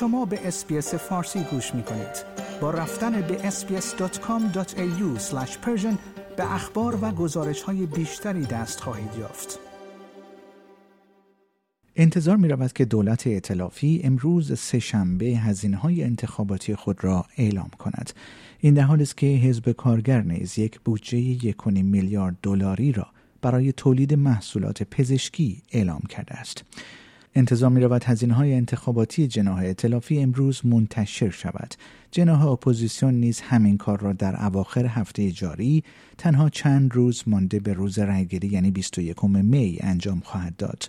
شما به اسپیس فارسی گوش می کنید. با رفتن به sbs.com.au به اخبار و گزارش های بیشتری دست خواهید یافت. انتظار می رود که دولت ائتلافی امروز سهشنبه هزینه های انتخاباتی خود را اعلام کند. این در حالی است که حزب کارگر نیز یک بودجه یک میلیارد دلاری را برای تولید محصولات پزشکی اعلام کرده است. انتظار می رود هزینه های انتخاباتی جناح ائتلافی امروز منتشر شود. جناح اپوزیسیون نیز همین کار را در اواخر هفته جاری تنها چند روز مانده به روز رأیگیری یعنی 21 می انجام خواهد داد.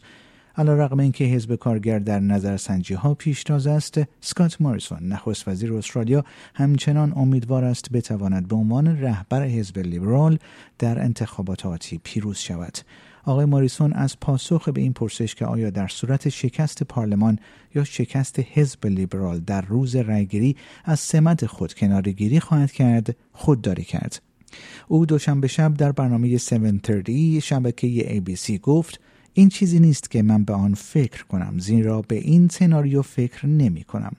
علی‌رغم اینکه حزب کارگر در نظرسنجی ها پیشتاز است اسکات موریسون نخست وزیر استرالیا همچنان امیدوار است بتواند به عنوان رهبر حزب لیبرال در انتخابات آتی پیروز شود آقای ماریسون از پاسخ به این پرسش که آیا در صورت شکست پارلمان یا شکست حزب لیبرال در روز رأیگیری از سمت خود کنارگیری خواهد کرد خودداری کرد. او دوشنبه شب در برنامه 730 شبکه ABC گفت این چیزی نیست که من به آن فکر کنم زیرا به این سناریو فکر نمی کنم.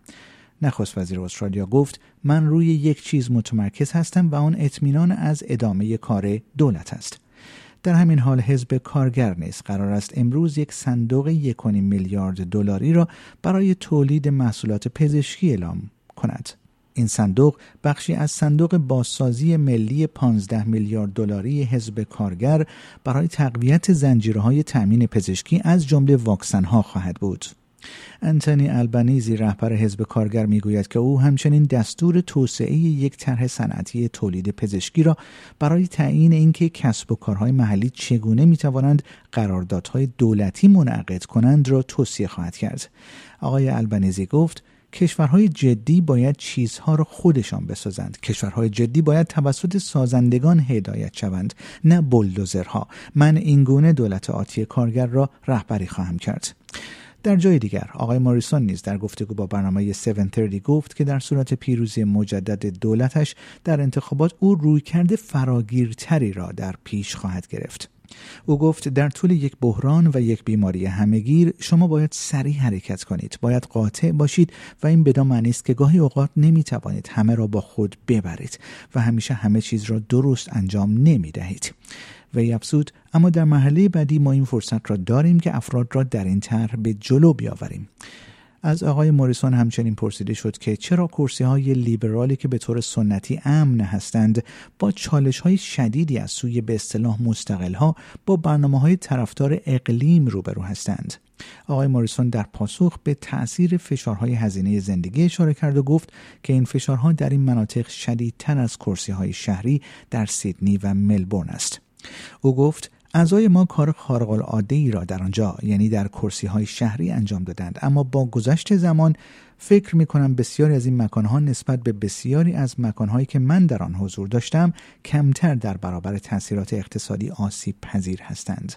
نخست وزیر استرالیا گفت من روی یک چیز متمرکز هستم و آن اطمینان از ادامه کار دولت است. در همین حال حزب کارگر نیز قرار است امروز یک صندوق یک میلیارد دلاری را برای تولید محصولات پزشکی اعلام کند این صندوق بخشی از صندوق بازسازی ملی 15 میلیارد دلاری حزب کارگر برای تقویت زنجیرهای تأمین پزشکی از جمله واکسن ها خواهد بود. انتونی البنیزی رهبر حزب کارگر می‌گوید که او همچنین دستور توسعه یک طرح صنعتی تولید پزشکی را برای تعیین اینکه کسب و کارهای محلی چگونه می‌توانند قراردادهای دولتی منعقد کنند را توصیه خواهد کرد. آقای البنیزی گفت کشورهای جدی باید چیزها را خودشان بسازند. کشورهای جدی باید توسط سازندگان هدایت شوند نه بلدوزرها. من اینگونه دولت آتی کارگر را رهبری خواهم کرد. در جای دیگر آقای ماریسون نیز در گفتگو با برنامه 730 گفت که در صورت پیروزی مجدد دولتش در انتخابات او رویکرد فراگیرتری را در پیش خواهد گرفت. او گفت در طول یک بحران و یک بیماری همهگیر شما باید سریع حرکت کنید باید قاطع باشید و این بدان معنی است که گاهی اوقات نمی توانید همه را با خود ببرید و همیشه همه چیز را درست انجام نمی دهید و افزود اما در محله بعدی ما این فرصت را داریم که افراد را در این طرح به جلو بیاوریم. از آقای موریسون همچنین پرسیده شد که چرا کرسی های لیبرالی که به طور سنتی امن هستند با چالش های شدیدی از سوی به اصطلاح مستقل ها با برنامه های طرفدار اقلیم روبرو هستند. آقای موریسون در پاسخ به تأثیر فشارهای هزینه زندگی اشاره کرد و گفت که این فشارها در این مناطق شدیدتر از کرسی های شهری در سیدنی و ملبورن است. او گفت اعضای ما کار خارق العاده ای را در آنجا یعنی در کرسی های شهری انجام دادند. اما با گذشت زمان فکر می کنم بسیاری از این مکانها نسبت به بسیاری از مکانهایی که من در آن حضور داشتم کمتر در برابر تاثیرات اقتصادی آسیب پذیر هستند.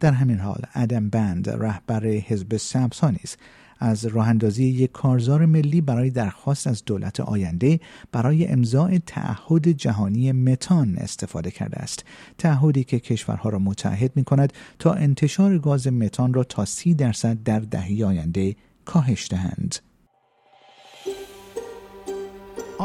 در همین حال ادم بند رهبر حزب سبزها نیز از راه اندازی یک کارزار ملی برای درخواست از دولت آینده برای امضاع تعهد جهانی متان استفاده کرده است. تعهدی که کشورها را متحد می کند تا انتشار گاز متان را تا سی درصد در دهه آینده کاهش دهند.